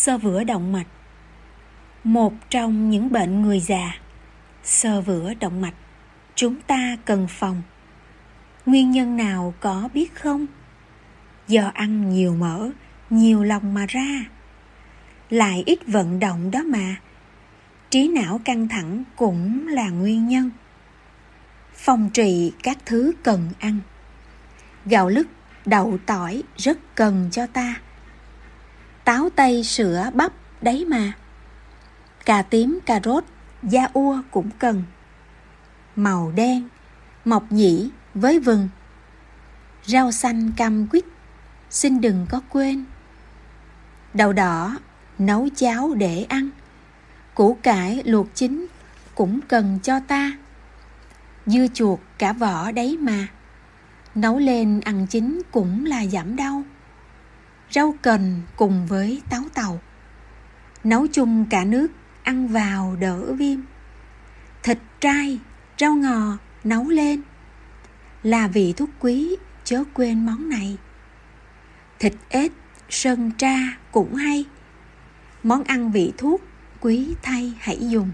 Sơ vữa động mạch. Một trong những bệnh người già Sơ vữa động mạch Chúng ta cần phòng. Nguyên nhân nào có biết không? Do ăn nhiều mỡ, nhiều lòng mà ra. Lại ít vận động đó mà. Trí não căng thẳng cũng là nguyên nhân. Phòng trị các thứ cần ăn. Gạo lứt, đậu tỏi rất cần cho ta táo tây sữa bắp, đấy mà. Cà tím, cà rốt, da ua cũng cần. Màu đen, mọc nhĩ với vừng. Rau xanh cam quýt, xin đừng có quên. Đậu đỏ, nấu cháo để ăn. Củ cải, luộc chín cũng cần cho ta. Dưa chuột, cả vỏ đấy mà. Nấu lên ăn chín cũng là giảm đau rau cần cùng với táo tàu. Nấu chung cả nước, ăn vào đỡ viêm. Thịt trai, rau ngò, nấu lên. Là vị thuốc quý, chớ quên món này. Thịt ếch, sơn tra cũng hay. Món ăn vị thuốc, quý thay hãy dùng.